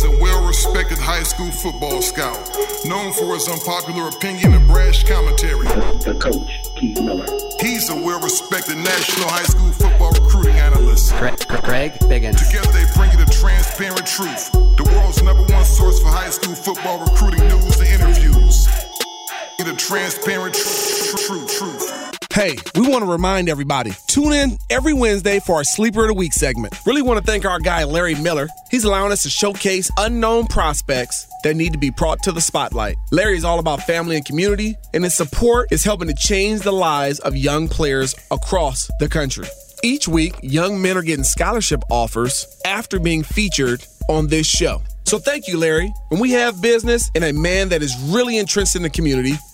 He's a well respected high school football scout, known for his unpopular opinion and brash commentary. The, the coach, Keith Miller. He's a well respected national high school football recruiting analyst. Craig, Greg Biggins. Together they bring you the transparent truth, the world's number one source for high school football recruiting news and interviews. The transparent tr- tr- truth. Hey, we want to remind everybody tune in every Wednesday for our Sleeper of the Week segment. Really want to thank our guy, Larry Miller. He's allowing us to showcase unknown prospects that need to be brought to the spotlight. Larry is all about family and community, and his support is helping to change the lives of young players across the country. Each week, young men are getting scholarship offers after being featured on this show. So thank you, Larry. When we have business and a man that is really entrenched in the community,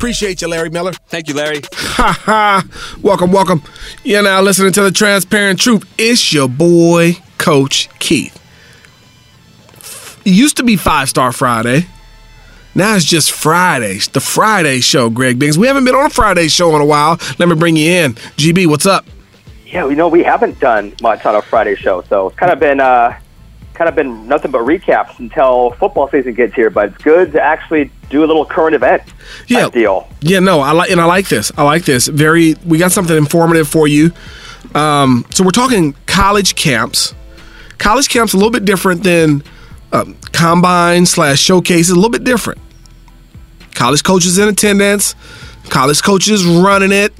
Appreciate you, Larry Miller. Thank you, Larry. Ha ha. welcome, welcome. You're now listening to the Transparent Truth. It's your boy, Coach Keith. It used to be Five Star Friday. Now it's just Fridays, the Friday show, Greg Biggs. We haven't been on a Friday show in a while. Let me bring you in. GB, what's up? Yeah, you know, we haven't done much on a Friday show, so it's kind of been uh, kind of been nothing but recaps until football season gets here. But it's good to actually do a little current event yeah. deal. Yeah, no, I like and I like this. I like this. Very, we got something informative for you. Um, so we're talking college camps. College camps a little bit different than um, combine slash showcases. A little bit different. College coaches in attendance. College coaches running it.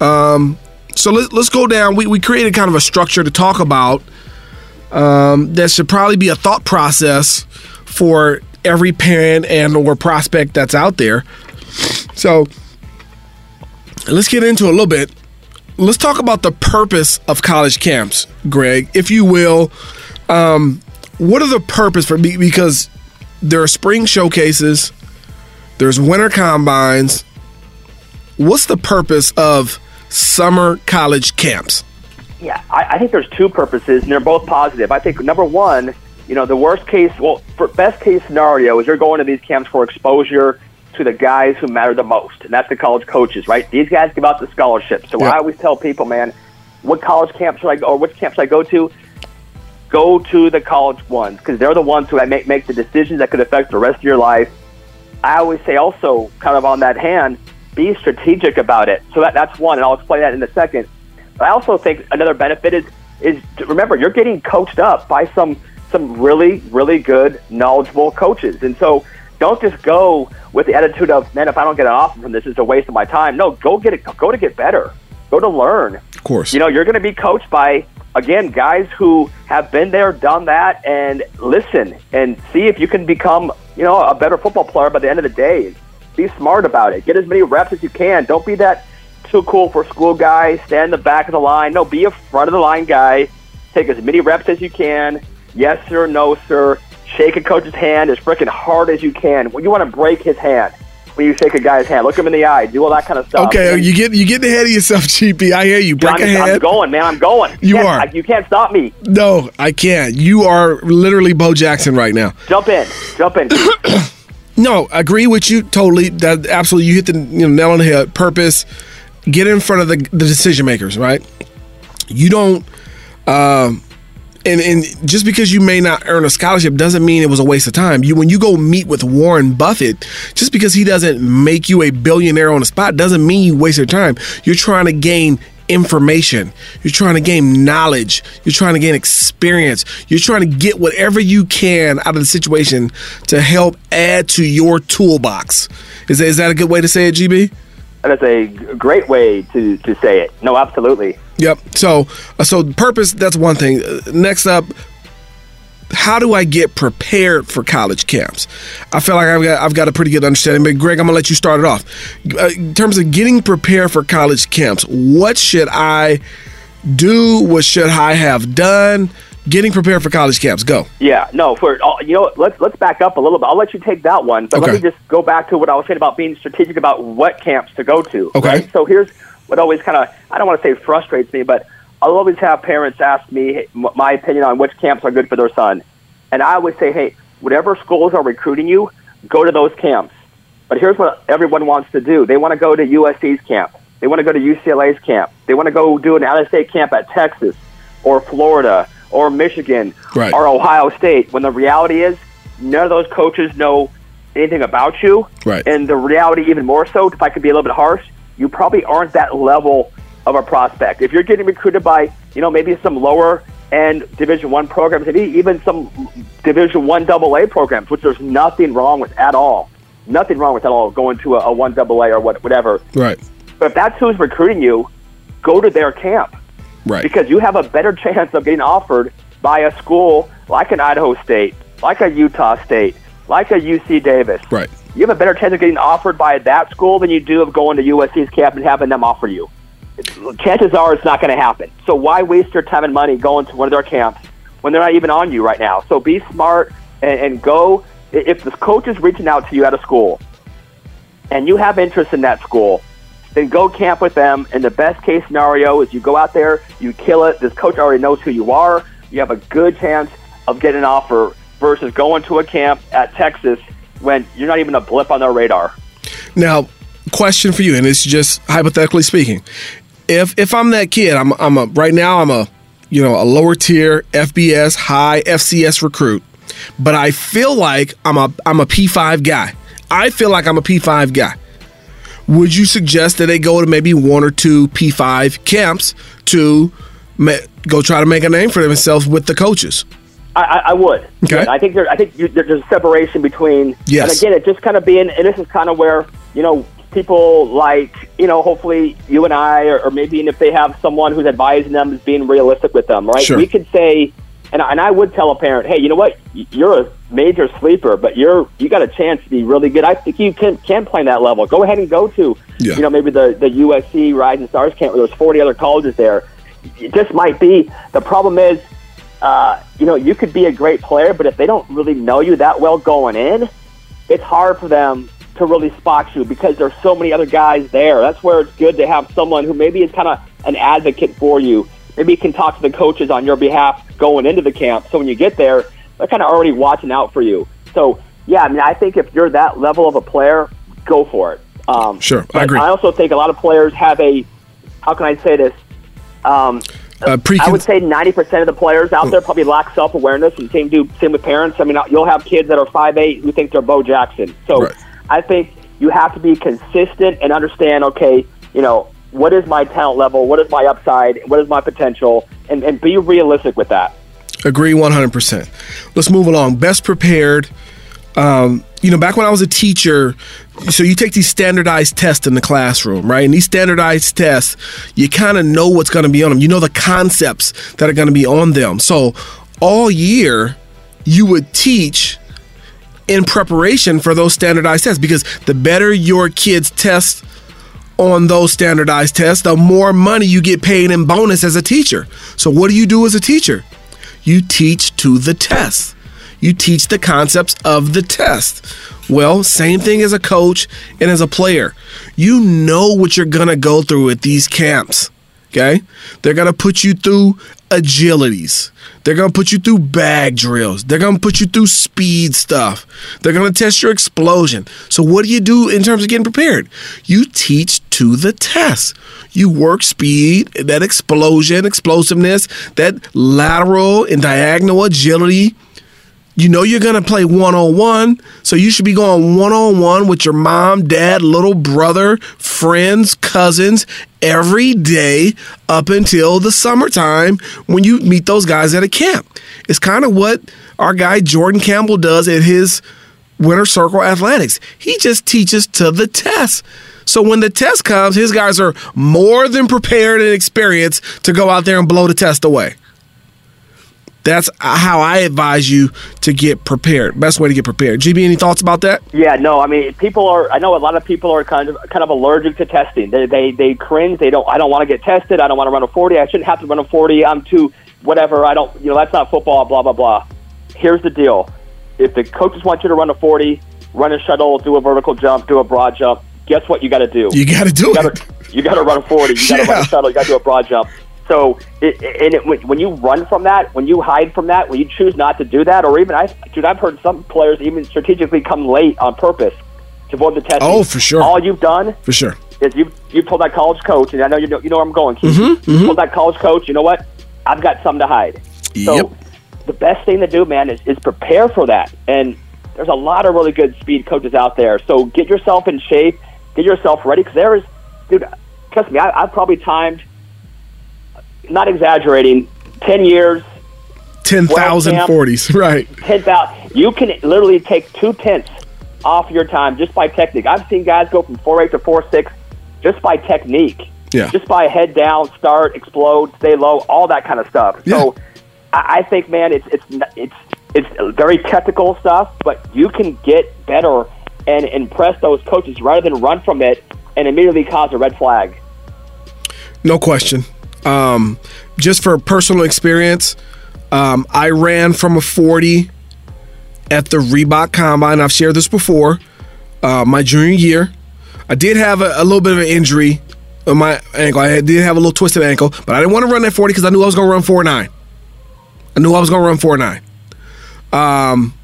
Um, so let, let's go down. We, we created kind of a structure to talk about um, that should probably be a thought process for every parent and or prospect that's out there. So let's get into a little bit. Let's talk about the purpose of college camps, Greg, if you will. Um, what are the purpose for me? Because there are spring showcases, there's winter combines. What's the purpose of summer college camps? Yeah, I, I think there's two purposes, and they're both positive. I think number one, you know, the worst case, well, for best case scenario is you're going to these camps for exposure to the guys who matter the most, and that's the college coaches, right? These guys give out the scholarships. So Yeah. I always tell people, man, what college camp should I go, or which camp should I go to? Go to the college ones because they're the ones who make make the decisions that could affect the rest of your life. I always say also, kind of on that hand, be strategic about it. So that, that's one, and I'll explain that in a second. I also think another benefit is is to remember you're getting coached up by some some really really good knowledgeable coaches, and so don't just go with the attitude of man, if I don't get an offer from this, it's a waste of my time. No, go get it. Go to get better. Go to learn. Of course. You know, you're going to be coached by again guys who have been there, done that, and listen and see if you can become you know a better football player by the end of the day. Be smart about it. Get as many reps as you can. Don't be that too cool for school guy. Stand in the back of the line. No, be a front of the line guy. Take as many reps as you can. Yes sir, no sir. Shake a coach's hand as freaking hard as you can. When you want to break his hand, when you shake a guy's hand, look him in the eye. Do all that kind of stuff. Okay, you get you getting ahead of yourself, GB. I hear you. Break I'm, a I'm going, man. I'm going. You can't- are. I- you can't stop me. No, I can't. You are literally Bo Jackson right now. Jump in. Jump in. No, I agree with you totally. That absolutely, you hit the you know, nail on the head. Purpose, get in front of the, the decision makers, right? You don't, um, and and just because you may not earn a scholarship doesn't mean it was a waste of time. You when you go meet with Warren Buffett, just because he doesn't make you a billionaire on the spot doesn't mean you waste your time. You're trying to gain information. You're trying to gain knowledge. You're trying to gain experience. You're trying to get whatever you can out of the situation to help add to your toolbox. Is that, is that a good way to say it, GB? That's a great way to, to say it. No, absolutely. Yep. So, uh, so purpose. That's one thing. Uh, Next up, how do I get prepared for college camps? I feel like I've got I've got a pretty good understanding. But Greg, I'm gonna let you start it off. Uh, in terms of getting prepared for college camps, what should I do? What should I have done? Getting prepared for college camps. Go. Yeah, no. For uh, you know, let's let's back up a little bit. I'll let you take that one, but Okay. let me just go back to what I was saying about being strategic about what camps to go to. Okay. right? So here's what always kind of I don't want to say frustrates me, but I'll always have parents ask me my opinion on which camps are good for their son, and I always say, hey, whatever schools are recruiting you, go to those camps. But here's what everyone wants to do: they want to go to USC's camp, they want to go to UCLA's camp, they want to go do an out-of-state camp at Texas or Florida or Michigan Right. or Ohio State. When the reality is, none of those coaches know anything about you. Right. And the reality, even more so, if I could be a little bit harsh, you probably aren't that level of a prospect. If you're getting recruited by, you know, maybe some lower end Division One programs, maybe even some Division One Double A programs, which there's nothing wrong with at all. Nothing wrong with at all going to a, a one double A or what, whatever. Right. But if that's who's recruiting you, go to their camp Right. because you have a better chance of getting offered by a school like an Idaho State, like a Utah State, like a UC Davis. Right. You have a better chance of getting offered by that school than you do of going to USC's camp and having them offer you. Chances are it's not going to happen. So why waste your time and money going to one of their camps when they're not even on you right now? So be smart and, and go. If the coach is reaching out to you at a school and you have interest in that school, then go camp with them. And the best case scenario is you go out there, you kill it. This coach already knows who you are. You have a good chance of getting an offer versus going to a camp at Texas when you're not even a blip on their radar. Now, question for you, and it's just hypothetically speaking. If if I'm that kid, I'm I'm a right now I'm a you know a lower tier FBS high FCS recruit, but I feel like I'm a I'm a P5 guy. I feel like I'm a P5 guy. Would you suggest that they go to maybe one or two P5 camps to ma- go try to make a name for themselves with the coaches? I, I, would. Okay. I think there. I think you, there's a separation between. Yes. And again, it just kind of being, and this is kind of where you know people like you know, hopefully you and I, or, or maybe if they have someone who's advising them, is being realistic with them, right? Sure. We could say, and I- and I would tell a parent, hey, you know what, you're a major sleeper, but you're you got a chance to be really good. I think you can can play that level. Go ahead and go to, Yeah. you know, maybe the the USC Rising Stars camp where there's 40 other colleges there. It just might be. The problem is uh, you know, you could be a great player, but if they don't really know you that well going in, it's hard for them to really spot you because there's so many other guys there. That's where it's good to have someone who maybe is kind of an advocate for you. Maybe can talk to the coaches on your behalf going into the camp. So when you get there, they're kind of already watching out for you. So yeah, I mean, I think if you're that level of a player, go for it. Um, Sure, I agree. I also think a lot of players have a, how can I say this? Um, Uh, I would say 90% of the players out there probably lack self awareness, and same do same with parents. I mean, you'll have kids that are five eight who think they're Bo Jackson. So Right. I think you have to be consistent and understand, okay, you know, what is my talent level? What is my upside? What is my potential? And, and be realistic with that. Agree 100%. Let's move along. Best prepared. Um, you know, back when I was a teacher, so you take these standardized tests in the classroom, right? And these standardized tests, you kind of know what's going to be on them. You know the concepts that are going to be on them. So all year, you would teach in preparation for those standardized tests because the better your kids test on those standardized tests, the more money you get paid in bonus as a teacher. So, what do you do as a teacher? You teach to the test. You teach the concepts of the test. Well, same thing as a coach and as a player. You know what you're going to go through at these camps. Okay? They're to put you through agilities. They're to put you through bag drills. They're to put you through speed stuff. They're to test your explosion. So, what do you do in terms of getting prepared? You teach to the test. You work speed, that explosion, explosiveness, that lateral and diagonal agility. You know you're going to play one on one, so you should be going one on one with your mom, dad, little brother, friends, cousins every day up until the summertime when you meet those guys at a camp. It's kind of what our guy Jordan Campbell does at his Winter Circle Athletics. He just teaches to the test. So when the test comes, his guys are more than prepared and experienced to go out there and blow the test away. That's how I advise you to get prepared. Best way to get prepared. GB, any thoughts about that? Yeah, no, I mean, people are. I know a lot of people are kind of kind of allergic to testing. They they, they cringe. They don't. I don't want to get tested. I don't want to run a forty. I shouldn't have to run a forty. I'm too whatever. I don't, you know, that's not football. Blah blah blah. Here's the deal: if the coaches want you to run a 40, run a shuttle, do a vertical jump, do a broad jump, guess what you got to do? You got to do you it. gotta, you got to run a 40. You got to run a shuttle. You got to do a broad jump. So, it, and it, when, you run from that, when you hide from that, when you choose not to do that, or even I, dude, I've heard some players even strategically come late on purpose to avoid the test. Oh, for sure. All you've done For sure. is you you told that college coach, and I know you know you know where I'm going. Keith. Mm-hmm, You told that college coach, you know what? I've got something to hide. So Yep. the best thing to do, man, is, is prepare for that. And there's a lot of really good speed coaches out there. So get yourself in shape, get yourself ready, because there is, dude. Trust me, I, I've probably timed, not exaggerating, ten years, 10,000 Well, 40s. Right. ten thousand. You can literally take two tenths off your time just by technique. I've seen guys go from four eight to four six just by technique. Yeah. Just by head down, start, explode, stay low, all that kind of stuff. So, I, I think, man, it's it's it's it's very technical stuff, but you can get better and impress those coaches rather than run from it and immediately cause a red flag. No question. Um, just for personal experience, um, I ran from a 40 at the Reebok Combine. I've shared this before. Uh, my junior year, I did have a, a little bit of an injury on my ankle. I did have a little twisted ankle, but I didn't want to run that 40 because I knew I was going to run 4 9. I knew I was going to run 4 9. Um,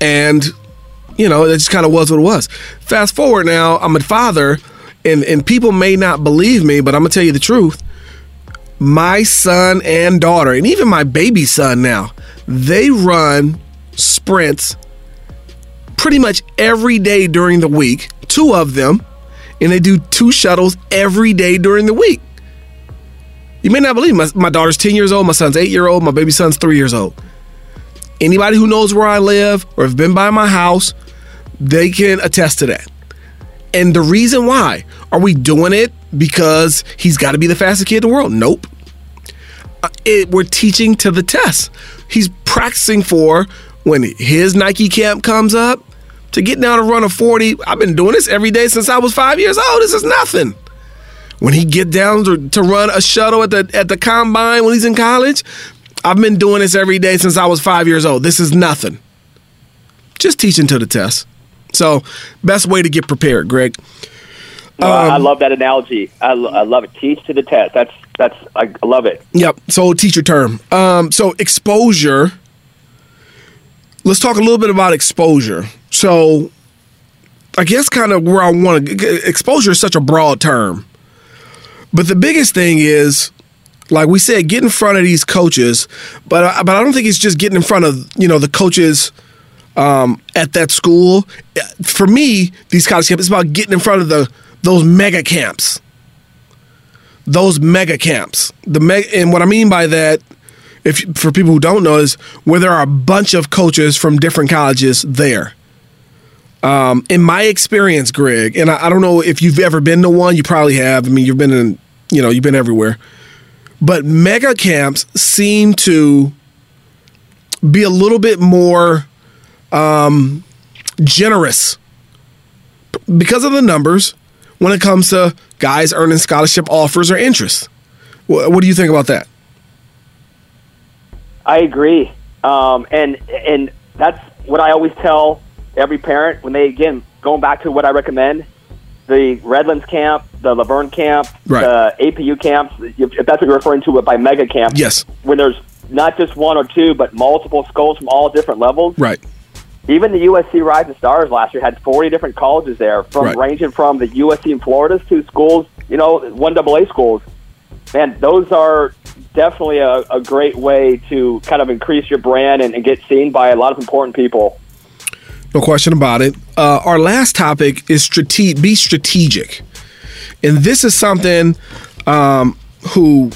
and you know, it just kind of was what it was. Fast forward now, I'm a father, and, and people may not believe me, but I'm gonna tell you the truth. My son and daughter, and even my baby son now, they run sprints pretty much every day during the week, two of them, and they do two shuttles every day during the week. You may not believe my, my daughter's 10 years old, my son's 8 year old, my baby son's 3 years old. Anybody who knows where I live or have been by my house, they can attest to that. And the reason why are we doing it because he's got to be the fastest kid in the world? Nope. Uh, It, we're teaching to the test. He's practicing for when his Nike camp comes up to get down and run a 40. I've been doing this every day since I was five years old. This is nothing. When he get down to, to run a shuttle at the at the combine when he's in college, I've been doing this every day since I was five years old. This is nothing. Just teaching to the test. So, best way to get prepared, Greg. No, I I love that analogy. I, I love it. Teach to the test. That's that's I love it. Yep. So teacher term. Um, so exposure. Let's talk a little bit about exposure. So, I guess kind of where I want to. Exposure is such a broad term, but the biggest thing is, like we said, get in front of these coaches. But I, but I don't think it's just getting in front of you know the coaches um, at that school. For me, these college camps, it's about getting in front of the those mega camps those mega camps. The meg- and what I mean by that, if for people who don't know, is where there are a bunch of coaches from different colleges there. Um, in my experience, Greg, and I, I don't know if you've ever been to one. You probably have. I mean, you've been in, you know, you've been everywhere. But mega camps seem to be a little bit more um, generous because of the numbers when it comes to guys earning scholarship offers or interest. What, what do you think about that? I agree, um, and and that's what I always tell every parent when they again going back to what I recommend: the Redlands camp, the La Verne camp, Right. the APU camps. If if that's what you're referring to, it by mega camp, Yes. when there's not just one or two, but multiple schools from all different levels. Right. Even the USC Rising Stars last year had 40 different colleges there, from Right. ranging from the USC in Florida's to schools, you know, one AA schools. Man, those are definitely a, a great way to kind of increase your brand and, and get seen by a lot of important people. No question about it. Uh, our last topic is strate- be strategic, and this is something um, who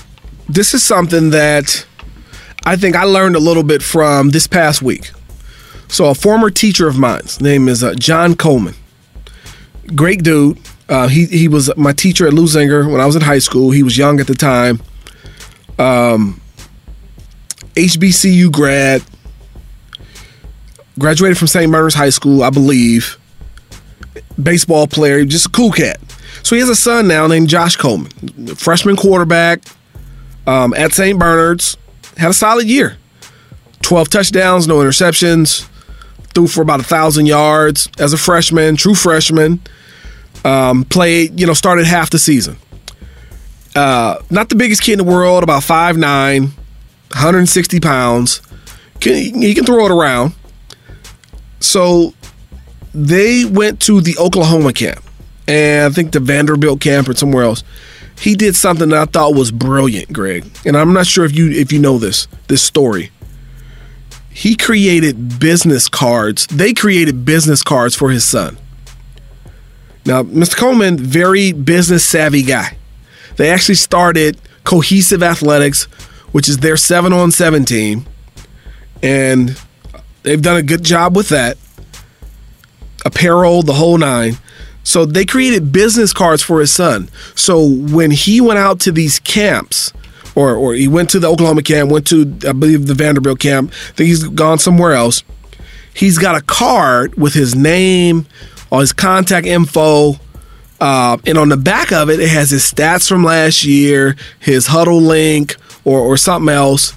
this is something that I think I learned a little bit from this past week. So, a former teacher of mine, his name is uh, John Coleman. Great dude. Uh, he he was my teacher at Leuzinger when I was in high school. He was young at the time. Um, HBCU grad, graduated from St. Bernard's High School, I believe. Baseball player, just a cool cat. So he has a son now named Josh Coleman, freshman quarterback um, at St. Bernard's. had a solid year. 12 touchdowns, no interceptions, threw for about a thousand yards as a freshman, true freshman. Um, played, you know, started half the season. Uh, not the biggest kid in the world, about 5'9, 160 pounds. Can, he can throw it around. So they went to the Oklahoma camp, and I think the Vanderbilt camp or somewhere else. He did something that I thought was brilliant, Greg. And I'm not sure if you if you know this this story. He created business cards. They created business cards for his son. Now, Mr. Coleman, very business savvy guy. They actually started Cohesive Athletics, which is their seven on seven team, and they've done a good job with that. Apparel, the whole nine. So they created business cards for his son. So when he went out to these camps, or or he went to the Oklahoma camp, went to I believe the Vanderbilt camp, I think he's gone somewhere else. He's got a card with his name, all his contact info, uh, and on the back of it, it has his stats from last year, his huddle link, or or something else.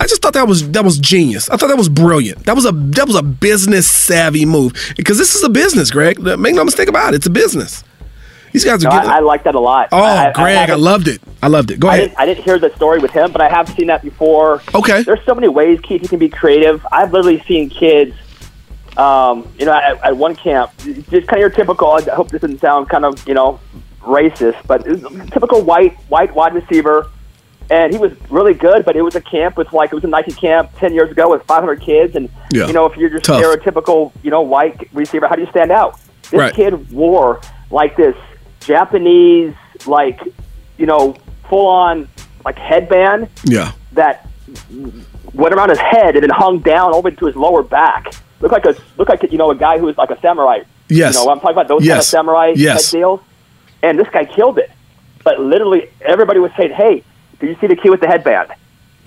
I just thought that was that was genius. I thought that was brilliant. That was a that was a business savvy move because this is a business, Greg. Make no mistake about it. It's a business. These guys are. No, getting, I, I like that a lot. oh, I, Greg, I, haven't- loved it. I loved it. Go I ahead. didn't, I didn't hear the story with him, but I have seen that before. Okay. There's so many ways, Keith, you can be creative. I've literally seen kids, um, you know, at, at one camp, just kind of your typical. I hope this doesn't sound kind of, you know, racist, but it was a typical white white wide receiver, and he was really good. But it was a camp with like it was a Nike camp ten years ago with 500 kids, and Yeah. you know, if you're just Tough. stereotypical, you know, white receiver, how do you stand out? This Right. kid wore like this Japanese, like, you know, full on like headband yeah. that went around his head and then hung down over to his lower back. Looked like a looked like you know a guy who was like a samurai. Yes. You know, I'm talking about those kind of samurai Yes. deals. And this guy killed it. But literally everybody was saying, "Hey, did you see the kid with the headband?"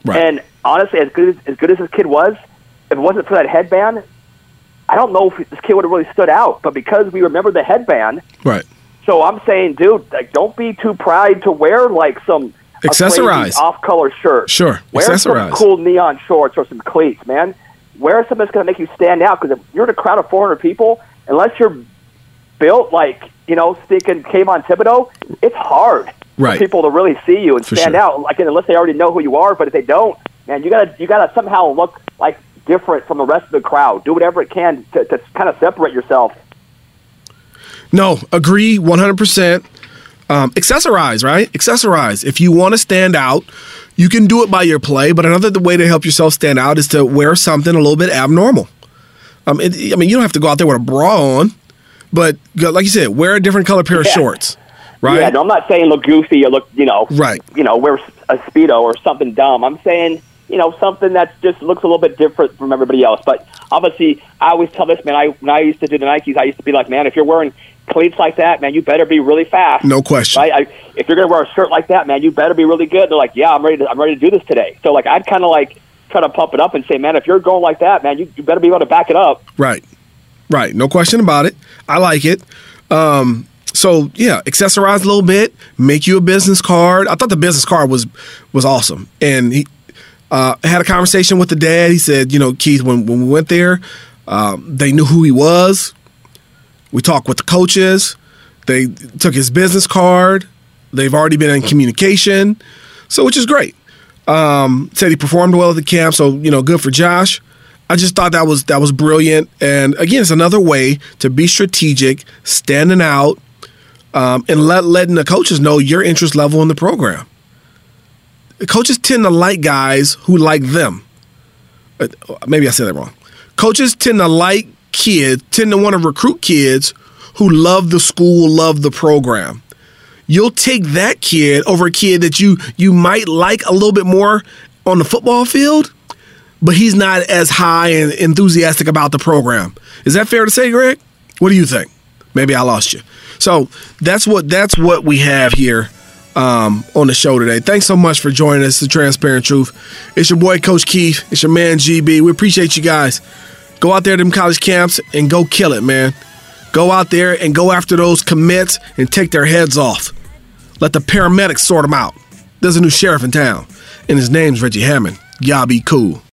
Right. And honestly, as good as, as good as this kid was, if it wasn't for that headband, I don't know if this kid would have really stood out. But because we remember the headband, right. So I'm saying, dude, like, don't be too proud to wear like some Accessorize. off-color shirt. Sure. Wear Accessorize. some cool neon shorts or some cleats, man. Wear something that's going to make you stand out. Because if you're in a crowd of 400 people, unless you're built like you know, stinking Kayvon Thibodeaux, it's hard Right. for people to really see you and For stand sure. out. Like unless they already know who you are, but if they don't, man, you gotta you gotta somehow look like different from the rest of the crowd. Do whatever it can to, to kind of separate yourself. No, agree 100%. Um, accessorize, right? Accessorize. If you want to stand out, you can do it by your play, but another way to help yourself stand out is to wear something a little bit abnormal. Um, it, I mean, you don't have to go out there with a bra on, but like you said, wear a different color pair of shorts, right? Yeah, no, I'm not saying look goofy or look, you know, Right. You know, wear a speedo or something dumb. I'm saying, you know, something that just looks a little bit different from everybody else. But obviously, I always tell this man. I when I used to do the Nikes, I used to be like, man, if you're wearing cleats like that, man, you better be really fast. No question. Right? I, if you're gonna wear a shirt like that, man, you better be really good. They're like, yeah, I'm ready. To, I'm ready to do this today. So like, I'd kind of like try to pump it up and say, man, if you're going like that, man, you, you better be able to back it up. Right. Right. No question about it. I like it. Um, so yeah, accessorize a little bit, make you a business card. I thought the business card was was awesome. And he uh, had a conversation with the dad. He said, you know, Keith, when, when we went there, um, they knew who he was. We talked with the coaches. They took his business card. They've already been in communication, so which is great. Um, said he performed well at the camp, so you know, good for Josh. I just thought that was that was brilliant, and again, it's another way to be strategic, standing out, um, and let letting the coaches know your interest level in the program. Coaches tend to like guys who like them. Uh, Maybe I said that wrong. Coaches tend to like kids, tend to want to recruit kids who love the school, love the program you'll take that kid over a kid that you you might like a little bit more on the football field, but he's not as high and enthusiastic about the program. Is that fair to say, Greg? What do you think? Maybe I lost you. So that's what that's what we have here um, on the show today. Thanks so much for joining us. The Transparent Truth. It's your boy Coach Keith. It's your man GB. We appreciate you guys. Go out there to them college camps and go kill it, man. Go out there and go after those commits and take their heads off. Let the paramedics sort them out. There's a new sheriff in town, and his name's Reggie Hammond. Y'all be cool.